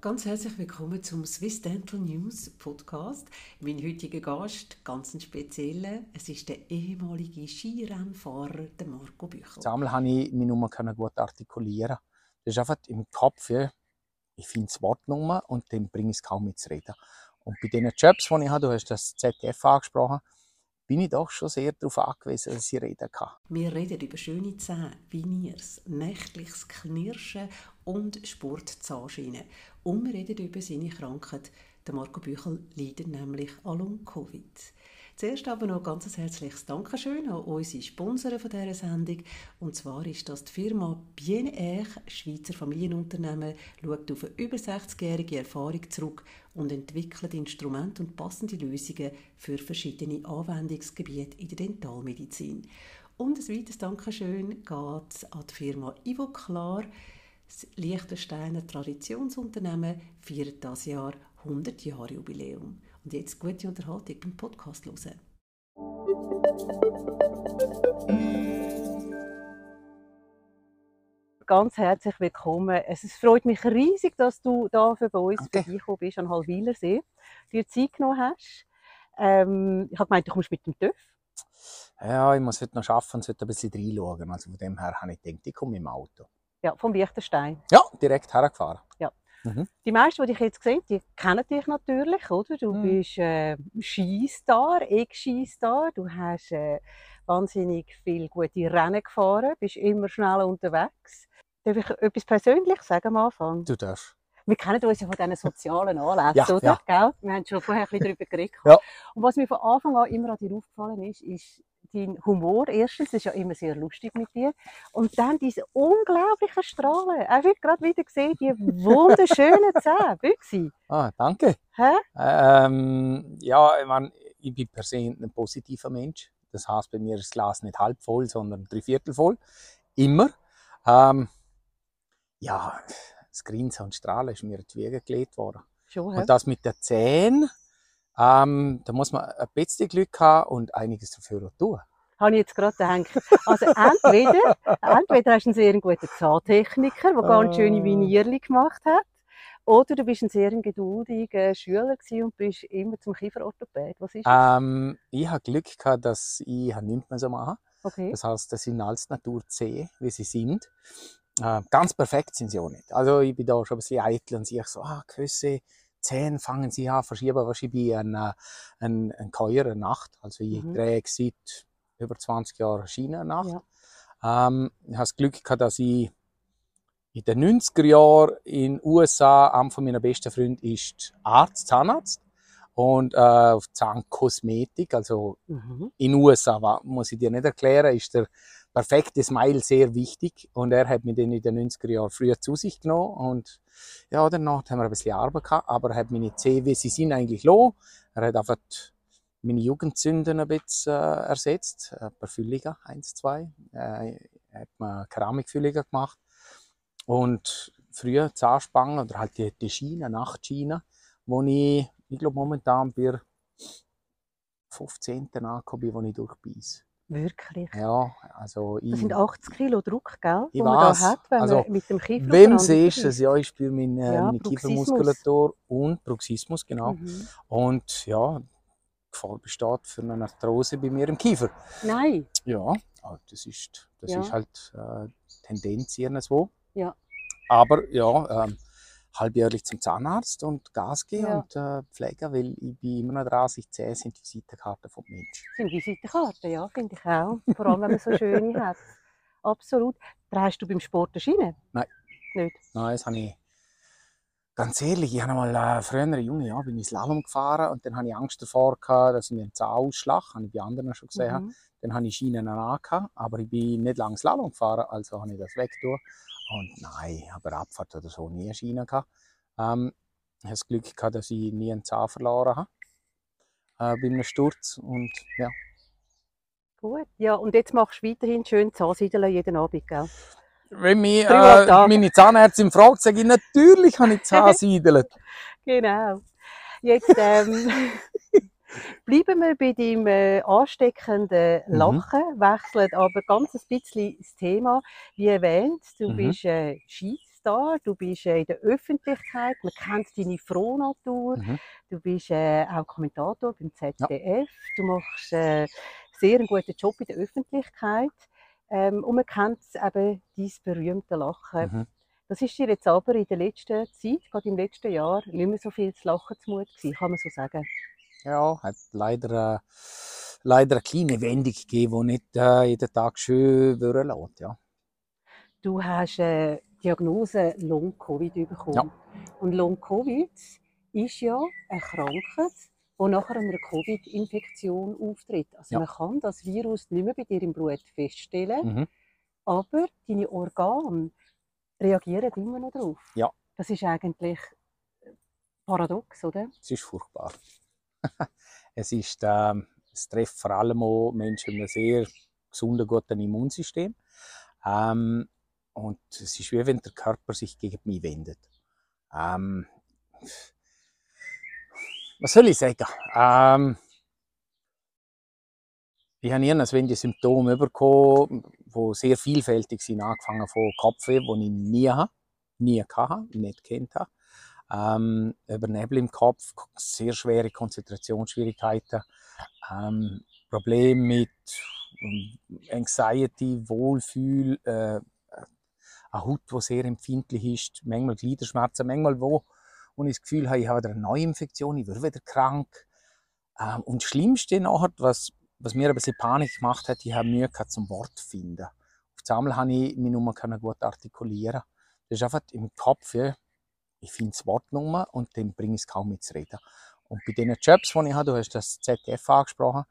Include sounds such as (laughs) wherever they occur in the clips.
Ganz herzlich willkommen zum Swiss Dental News Podcast. Mein heutiger Gast, ganz ein spezieller, es ist der ehemalige Skirennfahrer Marco Büchel. Zusammen konnte ich meine Nummer gut artikulieren. Das ist einfach im Kopf, ich finde das Wort Nummer und dann bringe ich es kaum mitzureden. Und bei den Jobs, die ich habe, du hast das ZDF angesprochen, bin ich doch schon sehr darauf angewiesen, dass ich reden kann. Wir reden über schöne Zähne, Veneers, nächtliches Knirschen und Sportzahnschienen. Und wir reden über seine Krankheit. Marco Büchel leidet nämlich an Long-Covid. Zuerst aber noch ganz herzliches Dankeschön an unsere Sponsoren von dieser Sendung. Und zwar ist das die Firma Bien Air, Schweizer Familienunternehmen, schaut auf eine über 60-jährige Erfahrung zurück und entwickelt Instrumente und passende Lösungen für verschiedene Anwendungsgebiete in der Dentalmedizin. Und ein weiteres Dankeschön geht an die Firma Ivo Klar. Das Liechtensteiner Traditionsunternehmen feiert das Jahr 100 Jahre Jubiläum. Und jetzt gute Unterhaltung beim Podcast hören. Ganz herzlich willkommen. Es freut mich riesig, dass du da für uns okay. vorbeigekommen bist an Halwilersee, dir Zeit genommen hast. Ähm, ich habe gemeint, du kommst mit dem TÜV. Ja, ich muss heute noch arbeiten und sollte ein bisschen reinschauen. Also von dem her habe ich gedacht, ich komme mit dem Auto. Ja, vom Liechtenstein. Ja, direkt hergefahren. Ja. Mhm. Die meisten, die dich jetzt sehen, die kennen dich natürlich, oder? Du mhm. bist äh, Skistar, Ex-Skistar. Du hast äh, wahnsinnig viele gute Rennen gefahren, bist immer schnell unterwegs. Darf ich etwas Persönliches sagen am Anfang? Du darfst. Wir kennen uns ja von diesen sozialen Anlässen, ja, oder? Ja. Wir haben schon vorher ein bisschen darüber geredet. Ja. Und was mir von Anfang an immer an dir aufgefallen ist, ist dein Humor erstens, ist ja immer sehr lustig mit dir. Und dann diese unglaublichen Strahlen. Auch ich gerade wieder gesehen, die (laughs) wunderschönen Zähne. Wirklich. Ah, danke. Hä? Ähm, ja, ich, meine, ich bin per se ein positiver Mensch. Das heißt, bei mir ist das Glas nicht halb voll, sondern drei Viertel voll. Immer. Ähm, ja, das Grinsen und Strahlen ist mir in die Wiege gelegt worden. Schon, und das mit den Zähnen, ähm, da muss man ein bisschen Glück haben und einiges dafür tun. Habe ich jetzt gerade gedacht. Also entweder, entweder hast du einen sehr guten Zahntechniker, der ganz schöne Vinierli gemacht hat, oder du bist ein sehr geduldiger Schüler und bist immer zum Kieferorthopäd. Was ist ähm, ich habe Glück gehabt, dass ich nichts mehr so machen okay. Das heißt, das sind alles Naturzähne, wie sie sind. Äh, ganz perfekt sind sie auch nicht. Also ich bin da schon ein bisschen eitel und sehe so, ah, Küsse, 10 fangen sie an verschieben, wahrscheinlich eine, eine, eine teure Nacht. Also ich mhm. drehe seit über 20 Jahren Schiene Nacht. Ja. Ähm, ich habe das Glück gehabt, dass ich in den 90er Jahren in den USA, einer von meiner besten Freunde ist Arzt, Zahnarzt und äh, auf Zahnkosmetik. Also mhm. in den USA, muss ich dir nicht erklären, ist der perfekte Smile sehr wichtig und er hat mich dann in den 90er Jahren früher zu sich genommen und ja, danach haben wir ein bisschen Arbeit gehabt, aber er hat meine wie sie sind, eigentlich los. Er hat einfach meine Jugendzünden ein bisschen äh, ersetzt, ein paar Fülliger, eins, zwei. Äh, hat mir Keramikfülliger gemacht und früher Zahnspangen oder halt die, die Schiene, Nachtschiene, wo ich, ich glaube momentan bei 15. angekommen bin, wo ich durchbeiße. Wirklich? Ja, also ich, Das sind 80 Kilo Druck, gell? Ich man weiß. da hat, wenn also, man mit dem Kiefer Wem siehst du es? Ja, ich spüre meine, Ja, meine. Kiefermuskulatur und Bruxismus, genau. Mhm. Und ja, die Gefahr besteht für eine Arthrose bei mir im Kiefer. Nein. Ja, ah, das ist, das Ja. ist halt äh, Tendenz irgendwo. Ja. Aber ja, ähm, halbjährlich zum Zahnarzt und Gas geben Ja. und äh, Pfleger, weil ich bin immer noch dran, sich Zähne sind die Visitenkarte vom Mensch. Sind Visitenkarten, ja, finde ich auch. Vor allem, wenn man so schöne hat. Absolut. Drehst du beim Sport eine Schiene? Nein. Nicht? Nein, das habe ich ganz ehrlich, ich habe mal äh, früher junge Jahr bin ich Slalom gefahren und dann habe ich Angst davor gehabt, dass ich mir einen Zahn ausschlage, habe ich bei anderen schon gesehen. Mhm. Dann habe ich Schienen angehabt, aber ich bin nicht lange Slalom gefahren, also habe ich das weggetan. Und nein, habe Abfahrt oder so nie Schienen gehabt. Ähm, ich habe das Glück gehabt, dass ich nie einen Zahn verloren habe. Äh, bei einem Sturz und ja. Gut. Ja, und jetzt machst du weiterhin schön Zahnsiedeln jeden Abend, gell? Wenn mich äh, meine Zahnärztin fragt, sage ich, natürlich habe ich (laughs) Zahnsiedeln. Genau. Jetzt, ähm, (laughs) Bleiben wir bei deinem äh, ansteckenden Mhm. Lachen, wechseln aber ganz ein bisschen das Thema. Wie erwähnt, du Mhm. bist äh, Skistar, du bist äh, in der Öffentlichkeit, man kennt deine Frohnatur, Mhm. du bist äh, auch Kommentator beim ZDF, du machst äh, sehr einen guten Job in der Öffentlichkeit ähm, und man kennt eben dein berühmte Lachen. Mhm. Das ist dir jetzt aber in der letzten Zeit, gerade im letzten Jahr, nicht mehr so viel zu lachen zumute gewesen, kann man so sagen. Ja, hat leider, äh, leider eine kleine Wendung gegeben, die nicht äh, jeden Tag schön lässt. Ja. Du hast eine Diagnose Long-Covid bekommen. Ja. Und Long-Covid ist ja eine Krankheit, die nachher einer Covid-Infektion auftritt. Also Ja. man kann das Virus nicht mehr bei dir im Blut feststellen, Mhm. aber deine Organe reagieren immer noch drauf. Ja. Das ist eigentlich paradox, oder? Es ist furchtbar. (laughs) es, ist, ähm, es trifft vor allem auch Menschen mit einem sehr gesunden, guten Immunsystem. Ähm, und es ist wie wenn der Körper sich gegen mich wendet. Ähm, was soll ich sagen? Ähm, ich habe irgendwann wenn die Symptome bekommen, die sehr vielfältig sind, angefangen von Kopfweh, den ich nie habe, nie hatte, nicht kennt habe ähm, über Nebel im Kopf, sehr schwere Konzentrationsschwierigkeiten, ähm, Probleme mit ähm, Anxiety, Wohlfühl, äh, eine Haut, die sehr empfindlich ist, manchmal Gliederschmerzen, manchmal wo, wo ich das Gefühl habe, ich habe wieder eine Neuinfektion, ich werde wieder krank. Ähm, und das Schlimmste nachher, was, was mir ein bisschen Panik gemacht hat, ich habe Mühe gehabt zum Wort finden. Auf einmal konnte ich mich nur gut artikulieren. Das ist einfach im Kopf, ja, ich finde das Wort nur und dann bringe ich es kaum mit zu reden. Und bei den Jobs, die ich habe, du hast das ZDF angesprochen,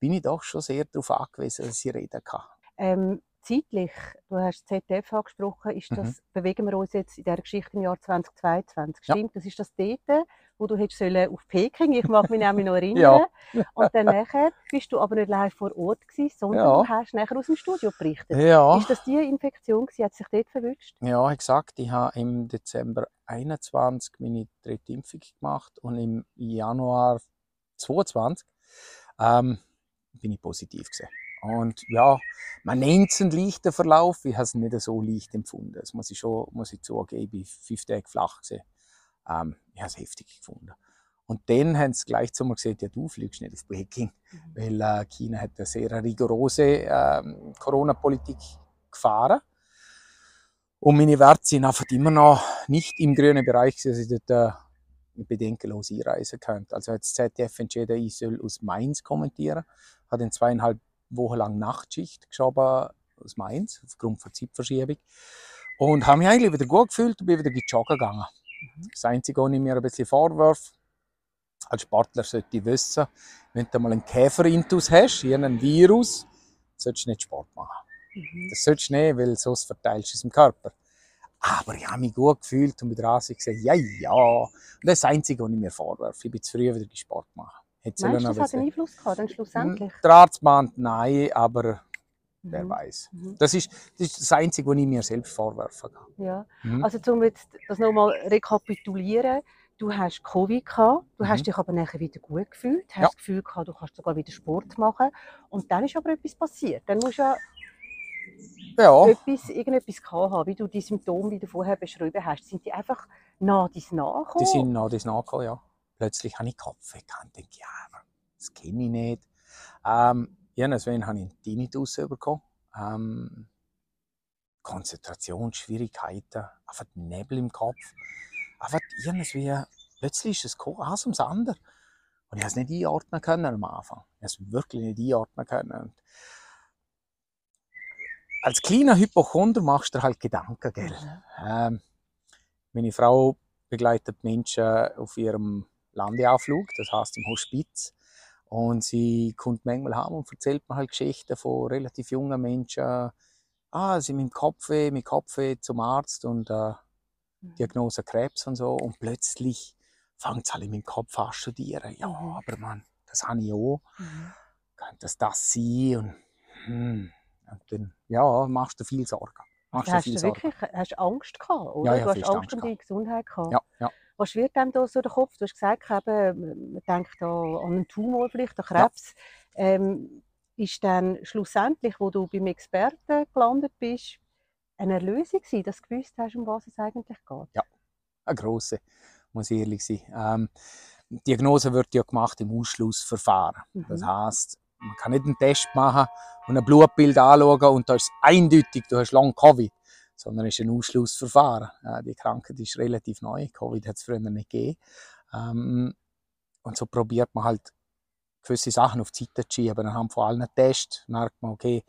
bin ich doch schon sehr darauf angewiesen, dass ich reden kann. Ähm, zeitlich, du hast das ZDF angesprochen, ist das, Mhm. bewegen wir uns jetzt in der Geschichte im Jahr 2022. Ja. Stimmt, das ist das dort, wo du hättest sollen auf Peking, ich mag mich nämlich noch (laughs) erinnern. Und dann nachher bist du aber nicht live vor Ort gewesen, sondern Ja. du hast nachher aus dem Studio berichtet. Ja, Ist das die Infektion gewesen? Hat sich dort verwünscht? ja, ich gesagt, ich habe im Dezember 21 meine dritte Impfung gemacht und im Januar 22 ähm, bin ich positiv gewesen. Und ja, man nennt es einen leichten Verlauf, ich habe es nicht so leicht empfunden. Das muss ich schon muss ich zugeben, ich bin fünf Tage flach gewesen. Ähm, ich habe es heftig gefunden. Und dann haben sie gleich zu mir gesagt, ja, du fliegst nicht auf Peking, weil äh, China hat eine sehr rigorose ähm, Corona-Politik gefahren. Und meine Werte sind einfach immer noch nicht im grünen Bereich, dass ich dort äh, bedenkenlos einreisen könnte. Also hat das ZDF entschieden, ich soll aus Mainz kommentieren. Hat in zweieinhalb Wochen lang Nachtschicht geschoben aus Mainz, aufgrund von Zeitverschiebung. Und habe mich eigentlich wieder gut gefühlt und bin wieder joggen gegangen. Das Einzige, was ich mir ein bisschen vorwerfe, als Sportler sollte ich wissen, wenn du mal einen Käferintus hast, einen Virus, solltest du nicht Sport machen. Mhm. Das solltest du nicht, weil sonst verteilst du es im Körper. Aber ich habe mich gut gefühlt und mit Rasi gesagt, ja, ja. Und das ist das Einzige, was ich mir vorwerfe. Ich bin zu früh wieder Sport machen. Hätte Meinst du, das hat einen Einfluss gehabt, dann schlussendlich? Der Arzt meint, nein, aber wer Mhm. weiß. Mhm. Das ist, das ist das Einzige, was ich mir selbst vorwerfen kann. Ja. Mhm. Also um jetzt das nochmal rekapitulieren, du hast Covid gehabt, du Mhm. hast dich aber nachher wieder gut gefühlt, hast Ja. das Gefühl gehabt, du kannst sogar wieder Sport machen und dann ist aber etwas passiert. Dann musst du ja ja, etwas, irgendetwas gehabt haben, wie du die Symptome, die du vorher beschrieben hast, sind die einfach nah dies nachgekommen? die sind noch das nachgekommen, ja. Plötzlich habe ich Kopfweh gehabt. Denke, ja, aber das kenne ich nicht. Ähm, irgendwann habe ich einen Tinnitus bekommen. Ähm, Konzentrationsschwierigkeiten, einfach Nebel im Kopf. Einfach irgendwie, plötzlich ist es gekommen, eins ums andere. Und ich konnte es nicht einordnen können am Anfang. Ich konnte es wirklich nicht einordnen können. Und als kleiner Hypochonder machst du dir halt Gedanken, gell? Mhm. Ähm, meine Frau begleitet Menschen auf ihrem Landeausflug, das heißt im Hospiz. Und sie kommt manchmal heim und erzählt mir halt Geschichten von relativ jungen Menschen. Ah, sie mit dem Kopfweh, mit Kopfweh zum Arzt und äh, Mhm. Diagnose Krebs und so. Und plötzlich fängt es halt in meinem Kopf an zu studieren. Ja, Mhm. aber man, das habe ich auch. Mhm. Könnte das das sein? Und, hm, und dann, ja, machst du viel Sorgen. Machst Also hast viel du Sorgen. wirklich hast Angst gehabt, oder? Ja, ja, du hast Angst um deine Gesundheit gehabt. Ja, ja. Was schwirrt einem da so der Kopf? Du hast gesagt, eben, man denkt da an einen Tumor vielleicht, an Krebs. Ja. Ähm, ist dann schlussendlich, wo du beim Experten gelandet bist, eine Erlösung gewesen, dass du gewusst hast, um was es eigentlich geht? Ja, eine grosse, muss ich ehrlich sein. Ähm, die Diagnose wird ja gemacht im Ausschlussverfahren. Mhm. Das heißt, man kann nicht einen Test machen und ein Blutbild anschauen und da ist eindeutig, du hast Long Covid, sondern es ist ein Ausschlussverfahren. Äh, die Krankheit ist relativ neu, Covid hat es früher nicht gegeben. Ähm, und so probiert man halt gewisse Sachen auf die Seite zu schieben. Anhand von allen Tests merkt man, okay,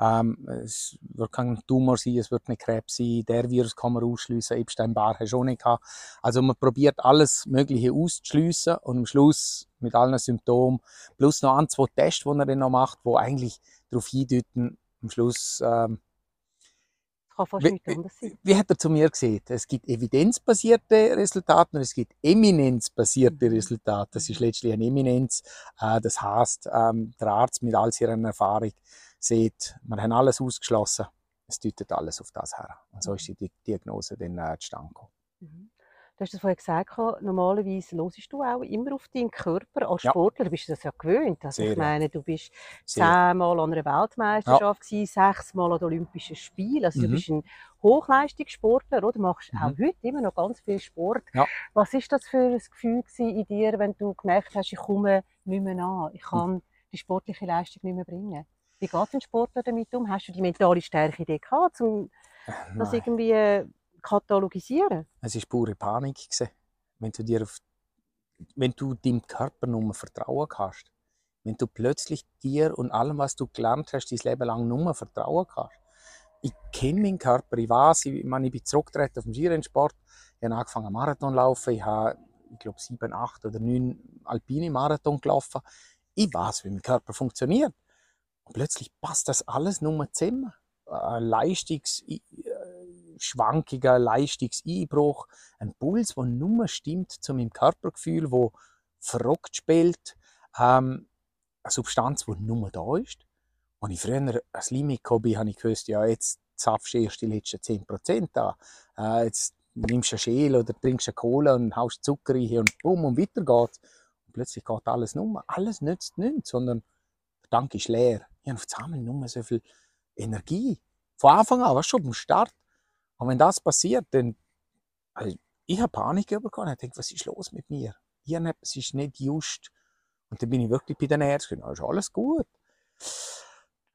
ähm, es wird kein Tumor sein, es wird nicht Krebs sein, der Virus kann man ausschließen, Epstein-Barr hast du auch nicht gehabt. Also man probiert alles Mögliche auszuschliessen und am Schluss mit allen Symptomen plus noch ein, zwei Tests, die er dann noch macht, die eigentlich darauf hindeuten, am Schluss ähm, kann fast wie. Wie hat er zu mir gesagt? Es gibt evidenzbasierte Resultate und es gibt eminenzbasierte mhm. Resultate. Das ist letztlich eine Eminenz. Äh, das heißt, ähm, der Arzt mit all seiner Erfahrung sieht, wir haben alles ausgeschlossen. Es deutet alles auf das her. Und so ist die Diagnose dann äh, zustande gekommen. Mhm. Du hast es vorhin gesagt, normalerweise hörst du auch immer auf deinen Körper. Als Sportler ja. bist du das ja gewöhnt. Also ich meine, du bist zehnmal an einer Weltmeisterschaft, ja. sechsmal an den Olympischen Spielen. Also mhm. du bist ein Hochleistungssportler, oder? Du machst mhm. auch heute immer noch ganz viel Sport. Ja. Was ist das für ein Gefühl in dir, wenn du gemerkt hast, ich komme nicht mehr an, ich kann mhm. die sportliche Leistung nicht mehr bringen? Wie geht ein Sportler damit um? Hast du die mentale Stärke gehabt, um äh, das irgendwie katalogisieren? Es war pure Panik. Wenn du, dir auf, wenn du deinem Körper nur vertrauen kannst, wenn du plötzlich dir und allem, was du gelernt hast, dein Leben lang nur vertrauen kannst. Ich kenne meinen Körper, ich weiß, ich, meine, ich bin zurückgetreten auf dem Skirennsport, ich habe angefangen Marathon zu laufen, ich habe, ich glaube, sieben, acht oder neun alpine Marathon gelaufen. Ich weiß, wie mein Körper funktioniert. Und plötzlich passt das alles nur zusammen. Äh, Leistungs Schwankungen, Leistungseinbruch, ein Puls, der nur stimmt zu meinem Körpergefühl, wo verrückt spielt, ähm, eine Substanz, die nur da ist. Als ich früher ein Limit hatte, habe ich gewusst, ja, jetzt zapfst du erst die letzten 10% an. Äh, jetzt nimmst du eine Schäle oder trinkst eine Cola und haust Zucker rein und bumm, und weiter geht's. Und plötzlich geht alles nur. Alles nützt nichts, sondern der Tank ist leer. Ich habe auf einmal nur so viel Energie. Von Anfang an, was schon beim Start, und wenn das passiert, dann, also ich habe Panik bekommen. Ich denke, was ist los mit mir? Irgendetwas ist nicht just. Und dann bin ich wirklich bei den Ärzten. Ist alles gut.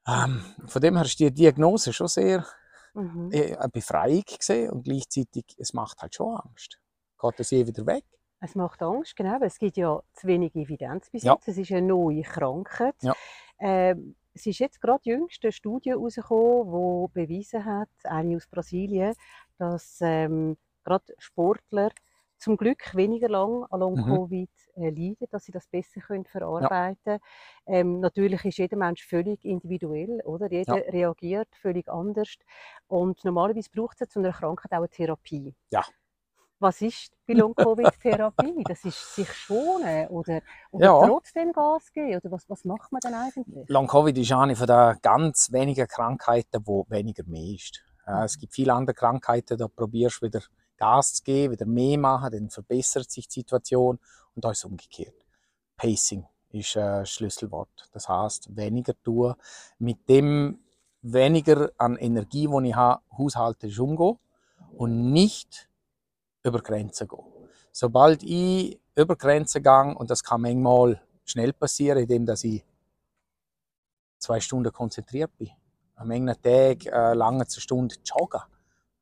Ähm, von dem her ist die Diagnose schon sehr mhm. äh, eine Befreiung gesehen und gleichzeitig es macht halt schon Angst. Geht das je wieder weg? Es macht Angst, genau. Es gibt ja zu wenig Evidenz bis jetzt. Ja. Es ist eine neue Krankheit. Ja. Ähm, es ist jetzt gerade jüngst eine Studie herausgekommen, die bewiesen hat, eine aus Brasilien, dass ähm, gerade Sportler zum Glück weniger lang an Long-Covid mhm. äh, leiden, dass sie das besser können verarbeiten können. Ja. Ähm, natürlich ist jeder Mensch völlig individuell, oder? Jeder ja. reagiert völlig anders. Und normalerweise braucht es zu einer Krankheit auch eine Therapie. Ja. Was ist bei Long-Covid-Therapie? Das ist sich schonen oder, oder ja. trotzdem Gas geben? Oder was, was macht man denn eigentlich? Long-Covid ist eine von den ganz wenigen Krankheiten, wo weniger mehr ist. Ja, es gibt viele andere Krankheiten, da probierst du wieder Gas zu geben, wieder mehr machen, dann verbessert sich die Situation und da ist es umgekehrt. Pacing ist ein Schlüsselwort. Das heißt, weniger tun, mit dem weniger an Energie, die ich habe, haushalterisch umgehen und nicht über Grenzen gehen. Sobald ich über Grenzen gehe, und das kann manchmal schnell passieren, indem dass ich zwei Stunden konzentriert bin. An manchen Tagen äh, lange eine Stunde joggen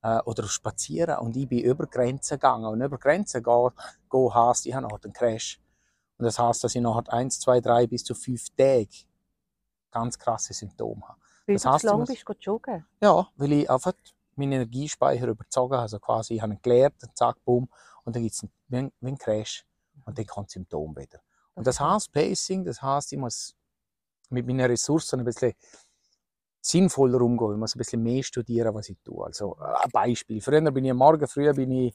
äh, oder spazieren und ich bin über Grenzen gegangen. Und über Grenzen gehen, gehen heisst, ich habe nachher einen Crash. Und das heißt, dass ich nachher eins, zwei, drei bis zu fünf Tage ganz krasse Symptome habe. Wie das heißt, lange bist du joggen? Ja, weil ich einfach meinen Energiespeicher überzogen. Also quasi, ich habe ihn geleert, zack, boom, und dann gibt es einen, einen Crash und dann kommt das Symptom wieder. Und das heißt Pacing, das heißt, ich muss mit meinen Ressourcen ein bisschen sinnvoller umgehen, ich muss ein bisschen mehr studieren, was ich tue. Also ein Beispiel. Früher bin ich am Morgen früh bin ich,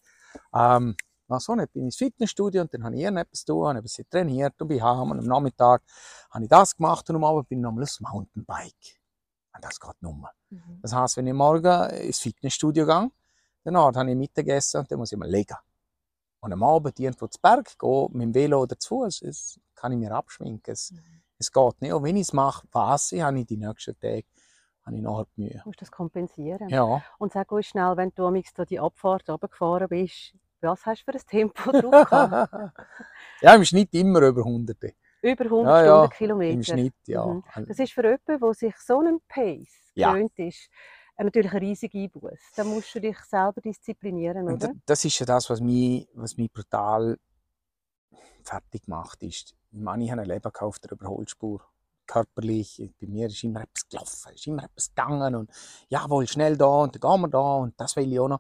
ähm, na so nicht, bin ich ins Fitnessstudio und dann habe ich irgendetwas tun, habe ein bisschen trainiert und bin heim und am Nachmittag habe ich das gemacht und am Abend bin ich nochmal aufs Mountainbike. Das geht nur. Mhm. Das heisst, wenn ich morgen ins Fitnessstudio gehe, dann habe ich Mittagessen und dann muss ich mal legen. Und am Abend irgendwo zu Berg gehen, mit dem Velo oder zu Fuß, das kann ich mir abschminken. Es, Mhm. es geht nicht. Und wenn ich es mache, weiß ich, habe ich die nächsten Tage habe ich nachher die Mühe. Du musst das kompensieren. Ja, Und sag uns schnell, wenn du die Abfahrt runtergefahren bist, was hast du für ein Tempo drauf gehabt? (laughs) ja im Schnitt immer über Hunderte. Über 100 Ja, ja, Stundenkilometer. Im Schnitt, ja. Mhm. Das ist für jemanden, der sich so einen Pace Ja. gewöhnt ist, äh, natürlich ein riesiger Einbuß. Da musst du dich selber disziplinieren, Und oder? da- das ist ja das, was mich, was mich brutal fertig macht. Ist, ich meine, ich habe ein Leben auf der Überholspur. Körperlich, bei mir ist immer etwas gelaufen, ist immer etwas gegangen und jawohl, schnell da und dann gehen wir da und das will ich auch noch.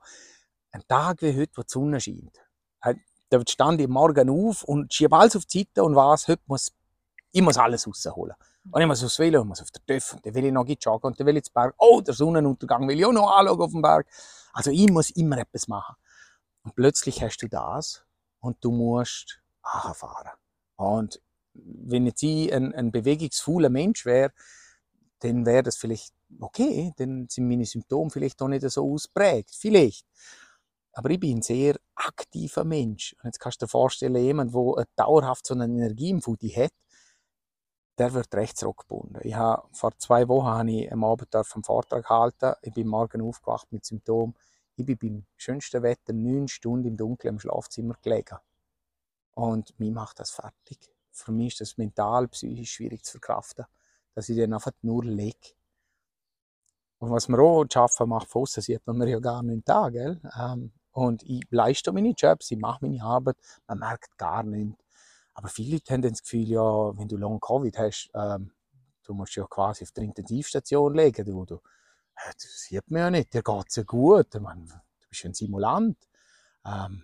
Ein Tag wie heute, wo die Sonne scheint, äh, da stand ich morgen auf und schiebe alles auf die Seite und weiß, heute muss, ich muss alles rausholen. Und ich muss aufs Velo, ich muss auf TÜV und dann will ich noch joggen und dann will ich zum Berg. Oh, der Sonnenuntergang will ich auch noch anschauen auf dem Berg. Also ich muss immer etwas machen. Und plötzlich hast du das und du musst fahren. Und wenn jetzt ich ein, ein bewegungsfauler Mensch wäre, dann wäre das vielleicht okay, dann sind meine Symptome vielleicht auch nicht so ausprägt. Vielleicht. Aber ich bin ein sehr aktiver Mensch. Und jetzt kannst du dir vorstellen, jemand, der dauerhaft so eine Energie im Foodie hat, der wird rechtsrockgebunden. Ich habe, vor zwei Wochen habe ich am Abend einen Vortrag halten. Ich bin morgen aufgewacht mit Symptomen. Ich bin beim schönsten Wetter neun Stunden im Dunkeln im Schlafzimmer gelegen. Und mich macht das fertig. Für mich ist das mental, psychisch schwierig zu verkraften, dass ich dann einfach nur lege. Und was mir auch arbeiten macht, von aussen sieht man mir ja gar nicht da, gell? Ähm, und ich leiste meine Jobs, ich mache meine Arbeit, man merkt gar nichts. Aber viele Leute haben das Gefühl, ja, wenn du Long Covid hast, ähm, du musst ja quasi auf der Intensivstation liegen. Du, du, äh, das sieht man ja nicht, dir geht es ja gut. Ich meine, du bist ja ein Simulant. Ähm,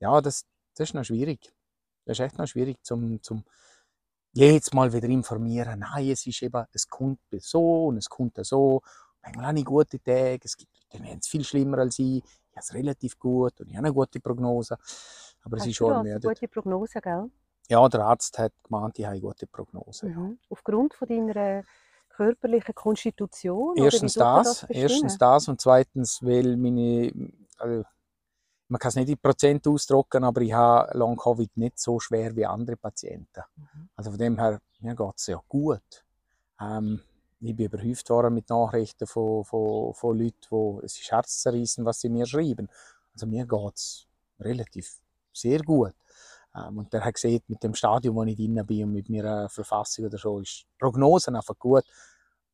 ja, das, das ist noch schwierig. Das ist echt noch schwierig, zum, zum jedes Mal wieder informieren. Nein, es ist eben, es kommt so und es kommt so. Manchmal habe ich gute Tage, es gibt Leute, die haben es viel schlimmer als ich. Ich habe es relativ gut und ich habe eine gute Prognose. Aber es Hast ist du schon eine gute Prognose, gell? Ja, der Arzt hat gemeint, ich habe eine gute Prognose. Mhm. Aufgrund von deiner körperlichen Konstitution? Erstens das, bestimmen? erstens das und zweitens, weil meine, also, man kann es nicht in Prozent ausdrücken, aber ich habe Long Covid nicht so schwer wie andere Patienten. Mhm. Also von dem her, mir geht es ja gut. Ähm, ich bin überhäuft worden mit Nachrichten von, von, von Leuten, die es ist herzzerreißen, was sie mir schreiben. Also mir geht es relativ sehr gut. Ähm, und der hat gesehen, mit dem Stadium, wo ich drin bin und mit meiner Verfassung oder so, ist die Prognose einfach gut.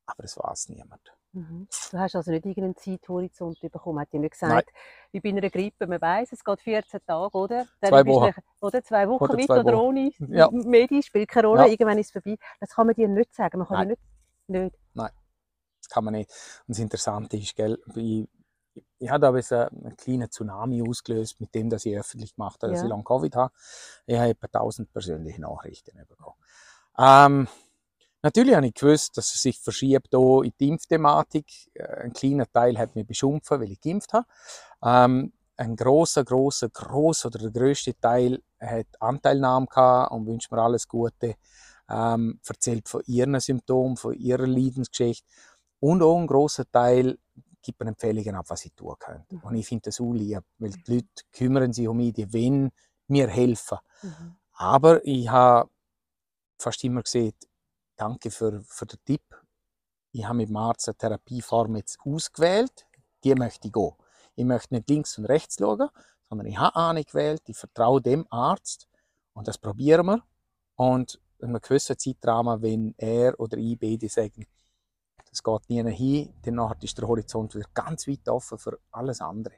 Aber das weiß niemand. Mhm. Du hast also nicht irgendeinen Zeithorizont bekommen. Hat nicht gesagt, wie bei einer Grippe, man weiß, es geht 14 Tage, oder? Dann Zwei Wochen. nach- Oder zwei Wochen Oder mit zwei oder Wochen. ohne Ja. Medi, spielt keine Rolle, Ja. irgendwann ist es vorbei. Das kann man dir nicht sagen. Man kann Nein. nicht, nicht. Das kann man nicht. Und das Interessante ist, gell, ich, ich habe bisschen einen kleinen Tsunami ausgelöst, mit dem, dass ich öffentlich gemacht habe, dass Ja. ich Long Covid habe. Ich habe etwa 1000 persönliche Nachrichten bekommen. Ähm, natürlich habe ich gewusst, dass es sich verschiebt hier in die Impfthematik. Äh, Ein kleiner Teil hat mich beschimpft, weil ich geimpft habe. Ähm, ein großer, großer, groß oder der größte Teil hat Anteilnahme gehabt und wünscht mir alles Gute. Ähm, erzählt von ihren Symptomen, von ihrer Leidensgeschichte. Und auch ein großer Teil gibt mir Empfehlungen ab, was ich tun könnte. Mhm. Und ich finde das auch lieb, weil die Leute kümmern sich um mich, die wollen mir helfen. Mhm. Aber ich habe fast immer gesehen, danke für, für den Tipp. Ich habe mit dem Arzt eine Therapieform jetzt ausgewählt, die möchte ich gehen. Ich möchte nicht links und rechts schauen, sondern ich habe eine gewählt, ich vertraue dem Arzt und das probieren wir. Und in einem gewissen Zeitrahmen, wenn er oder ich beide sagen, das geht nie hin, nachher ist der Horizont wieder ganz weit offen für alles andere.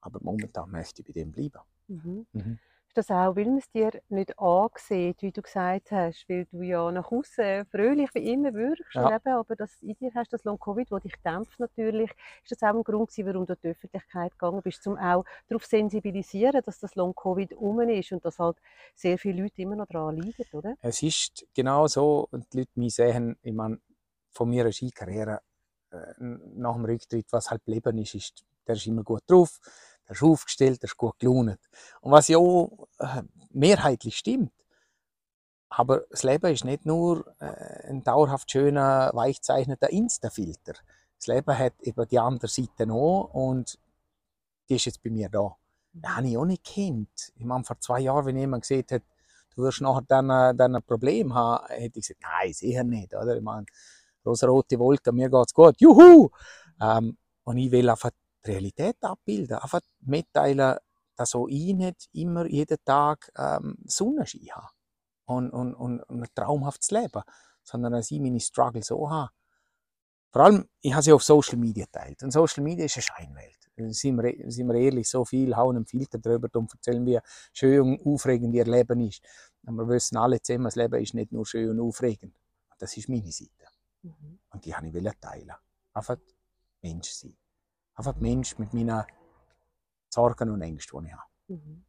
Aber momentan möchte ich bei dem bleiben. Mhm. Mhm. Ist das auch, weil man es dir nicht ansieht, wie du gesagt hast, weil du ja nach außen fröhlich wie immer wirkst, Ja. eben, aber das in dir hast, das Long-Covid, das dich dämpft natürlich, ist das auch ein Grund gewesen, warum du in die Öffentlichkeit gegangen bist, um auch darauf zu sensibilisieren, dass das Long-Covid um ist und dass halt sehr viele Leute immer noch daran leiden, oder? Es ist genau so, und die Leute mich sehen, ich meine, von meiner Skikarriere äh, nach dem Rücktritt, was halt geblieben ist, ist, der ist immer gut drauf, der ist aufgestellt, der ist gut gelaunt. Und was ja auch äh, mehrheitlich stimmt. Aber das Leben ist nicht nur äh, ein dauerhaft schöner, weichzeichneter Insta-Filter. Das Leben hat eben die andere Seite noch und die ist jetzt bei mir da. Das habe ich auch nicht gekannt. Ich meine, vor zwei Jahren, wenn jemand gesagt hat, du wirst nachher dann, äh, dann ein Problem haben, hätte ich gesagt, nein, sicher nicht. Oder? Ich meine, rosa-rote Wolke, mir geht's gut, juhu! Ähm, und ich will einfach die Realität abbilden, einfach mitteilen, dass auch ich nicht immer jeden Tag ähm, Sonnenschein habe und, und, und, ein traumhaftes Leben, sondern dass ich meine Struggles so habe. Vor allem, ich habe sie auf Social Media geteilt. Und Social Media ist eine Scheinwelt. Sind wir, ehrlich, so viel hauen einen Filter drüber und erzählen, wie schön und aufregend ihr Leben ist. Und wir wissen alle zusammen, das Leben ist nicht nur schön und aufregend. Das ist meine Seite. Mhm. Und die habe ich teilen. Einfach Mensch sein. Einfach Mensch mit meinen Sorgen und Ängsten, die ich habe. Mhm.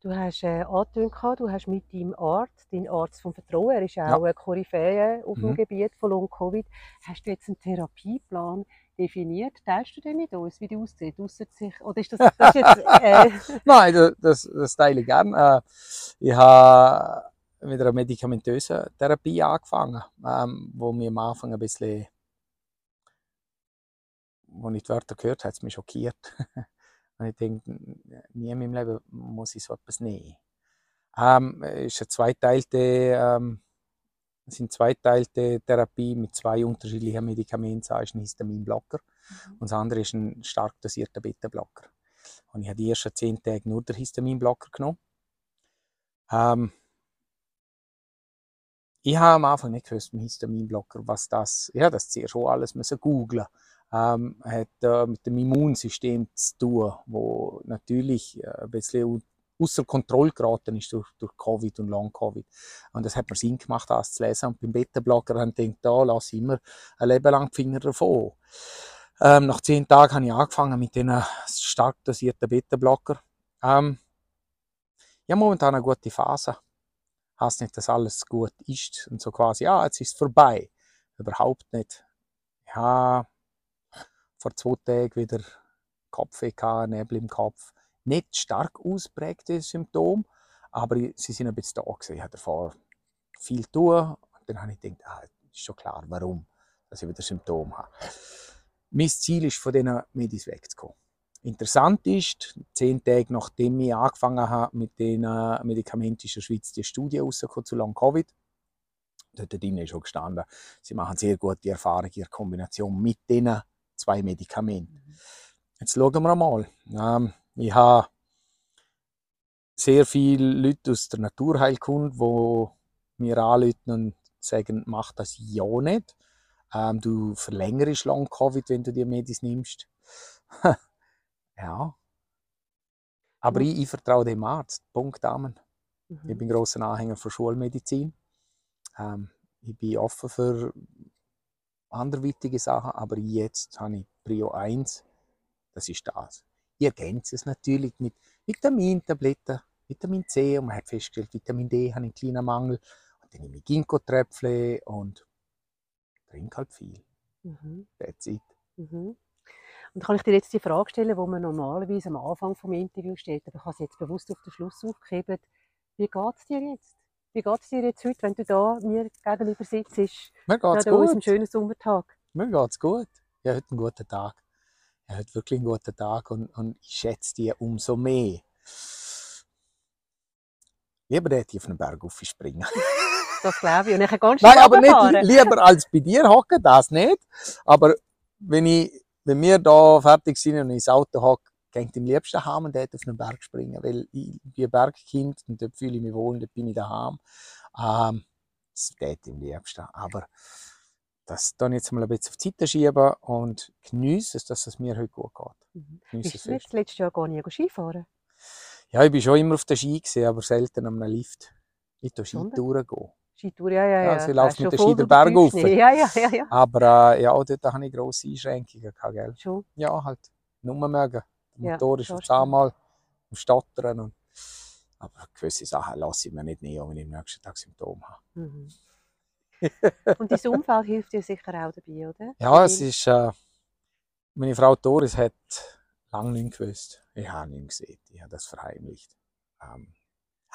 Du hast äh, angetönt, du hast mit deinem Arzt, dein Arzt vom Vertrauen, er ist auch ja. eine Koryphäe auf dem mhm. Gebiet von Long-Covid, hast du jetzt einen Therapieplan definiert? Teilst du den mit uns, wie die aussieht? Sich, oder ist das, das ist jetzt, (laughs) äh... Nein, das, das teile ich gerne. Äh, ich habe mit einer medikamentösen Therapie angefangen, ähm, wo mir am Anfang ein bisschen, als ich die Wörter gehört habe, hat es mich schockiert. (laughs) Und ich denke, nie in meinem Leben muss ich so etwas nehmen. Ähm, ist eine zweiteilte, ähm, sind zweiteilte Therapie mit zwei unterschiedlichen Medikamenten. Das ist ein Histaminblocker mhm. und das andere ist ein stark dosierter Beta-Blocker. Und ich habe die ersten zehn Tage nur den Histaminblocker genommen. Ähm, ich habe am Anfang nicht gewusst, mit Histaminblocker, was das, ja, das zuerst schon alles müssen googlen ähm, hat äh, mit dem Immunsystem zu tun, wo natürlich äh, ein bisschen außer Kontrolle geraten ist durch, durch Covid und Long-Covid. Und das hat mir Sinn gemacht, das zu lesen. Und beim Beta-Blogger habe ich gedacht, da lasse ich immer ein Leben lang die Finger davon. Ähm, nach zehn Tagen habe ich angefangen mit den stark dosierten Beta-Blocker. Ähm, ja, momentan eine gute Phase. Heißt nicht, dass alles gut ist und so quasi, ah, jetzt ist es vorbei. Überhaupt nicht. Ja, vor zwei Tagen wieder Kopfweh gehabt, Nebel im Kopf. Nicht stark ausprägte Symptome, aber sie sind ein bisschen da gewesen. Ich hatte davor viel tun und dann habe ich gedacht, ah, ist schon klar, warum, dass ich wieder Symptome habe. Mein Ziel ist, von diesen Medis wegzukommen. Interessant ist, zehn Tage nachdem ich angefangen habe mit den Medikamenten in der Schweiz die Studie rausgekommen zu Long Covid. Dort drin ist schon gestanden, sie machen sehr gute Erfahrungen in Kombination mit diesen zwei Medikamente. Jetzt schauen wir mal. Ähm, ich habe sehr viele Leute aus der Naturheilkunde, die mir anrufen und sagen, mach das ja nicht. Ähm, du verlängerst Long Covid, wenn du die Medis nimmst. (laughs) ja. Aber mhm. ich, ich, vertraue dem Arzt. Punkt, Damen. Mhm. Ich bin großer Anhänger von Schulmedizin. Ähm, ich bin offen für anderweitige Sachen, aber jetzt habe ich Prio 1, das ist das. Ich ergänze es natürlich mit Vitamintabletten, Vitamin C und man hat festgestellt, Vitamin D hat einen kleinen Mangel. Und dann nehme ich Ginkgo-Tröpfle und trinke halt viel. Mhm. That's it. Mhm. Und kann ich dir jetzt die Frage stellen, die man normalerweise am Anfang des Interviews stellt, aber ich habe es jetzt bewusst auf den Schluss aufgegeben. Wie geht es dir jetzt? Wie geht es dir jetzt heute, wenn du da mir gegenüber sitzt? Mir geht's gut. An schönen Sommertag. Mir geht's gut. Ich habe heute einen guten Tag. Ich habe heute wirklich einen guten Tag und, und ich schätze die umso mehr. Lieber hätte ich auf einen Berg springen. (laughs) das glaube ich. Und ich ganz Nein, aber nicht lieber als bei dir hocken, das nicht. Aber wenn, ich, wenn wir da fertig sind und ins Auto hocken, geht am liebsten heim und dort auf einen Berg springen, weil ich bin ein Bergkind und dort fühle ich mich wohl, dort bin ich daheim. Ähm, das geht am liebsten. Aber das dann jetzt mal ein bisschen auf die Seite schieben und geniessen, dass es mir heute gut geht. Mhm. Bist du jetzt letztes Jahr gar nicht Skifahren? Ja, ich bin schon immer auf der Ski, gewesen, aber selten am Lift. Ich gehe Skitouren gehen. Skitour, ja, ja, ja. Also ich laufe mit der Ski den Berg rauf. Ja, ja, ja, ja. Aber äh, ja, dort habe ich grosse Einschränkungen gell? Schon? Ja, halt. Nur mögen. Der Motor ist auf einmal am Stottern. Und, aber gewisse Sachen lasse ich mir nicht nehmen, wenn ich am nächsten Tag Symptome habe. Mhm. (laughs) und dein Umfeld hilft dir sicher auch dabei, oder? Ja, es ist. Äh, meine Frau Doris hat lange nicht gewusst. Ich habe ihn gesehen. Ich habe das verheimlicht. Ähm,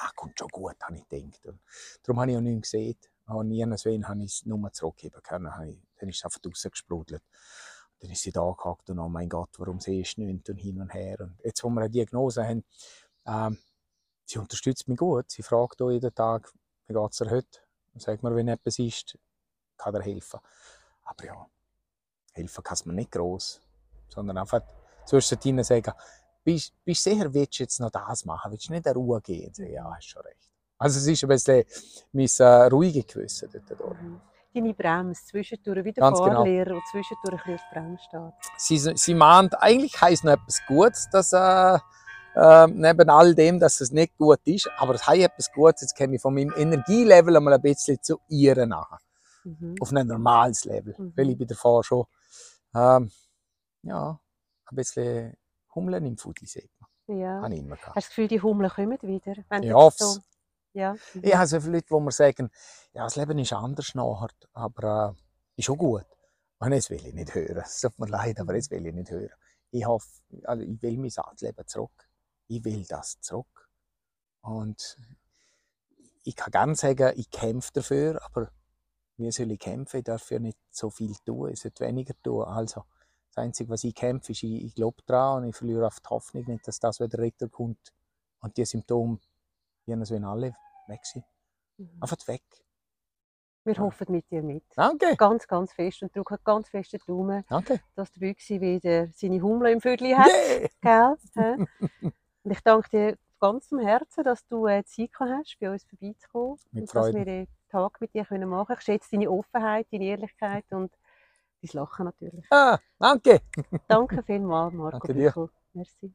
ah, kommt schon gut, habe ich gedacht. Und darum habe ich auch nichts gesehen. Und nirgendwo habe ich es nur zurückgeben können. Dann ist es einfach rausgesprudelt dann ist sie da gehockt und oh mein Gott, warum siehst du nicht und hin und her. Und jetzt, wo wir eine Diagnose haben, ähm, sie unterstützt mich gut. Sie fragt auch jeden Tag, wie geht es dir heute? Und sagt mir, wenn etwas ist, kann er helfen. Aber ja, helfen kann mir nicht groß, sondern einfach zwischendrin sagen, bist du sicher, willst du jetzt noch das machen? Willst du nicht in Ruhe gehen? Ja, hast schon recht. Also es ist ein bisschen mein äh, ruhiges Gewissen dort. Mhm deine Bremse zwischendurch, wie der Ganz genau. Fahrlehrer, genau. und zwischendurch ein bisschen auf Bremse steht. Sie, sie mahnt, eigentlich heisst noch etwas Gutes, dass äh, äh, neben all dem, dass es nicht gut ist, aber es heißt etwas Gutes, jetzt komme ich von meinem Energielevel einmal ein bisschen zu ihr nach. Mhm. Auf ein normales Level, mhm. weil ich bei der Fahrt schon ähm, ja, ein bisschen Hummeln im Fudi sieht man. Ja. Hast du das Gefühl, die Hummeln kommen wieder? Wenn ich hoffe so ja. Mhm. Ich habe so viele Leute, die mir sagen, ja, das Leben ist anders nachher, aber äh, ist auch gut. Und jetzt will ich nicht hören. Es tut mir leid, aber jetzt will ich nicht hören. Ich, hoffe, also ich will mein Leben zurück. Ich will das zurück. Und ich kann gerne sagen, ich kämpfe dafür, aber wie soll ich kämpfen? Ich darf ja nicht so viel tun, ich sollte weniger tun. Also, das Einzige, was ich kämpfe, ist, ich, ich glaube daran und ich verliere auf die Hoffnung nicht, dass das wieder Ritter kommt und die Symptome die sollen alle weg sein. Mhm. Einfach weg. Wir ja. hoffen mit dir mit. Danke. Ganz, ganz fest und drücken ganz fest die Daumen, Danke. dass der Büchsi wieder seine Hummel im Vögel hat. Yeah. Gell? (laughs) und ich danke dir von ganzem Herzen, dass du äh, Zeit hast, bei uns vorbeizukommen. Mit und Freude. dass wir den Tag mit dir machen können. Ich schätze deine Offenheit, deine Ehrlichkeit und dein Lachen natürlich. Ah, danke. danke vielmals, Marco danke dir. Merci.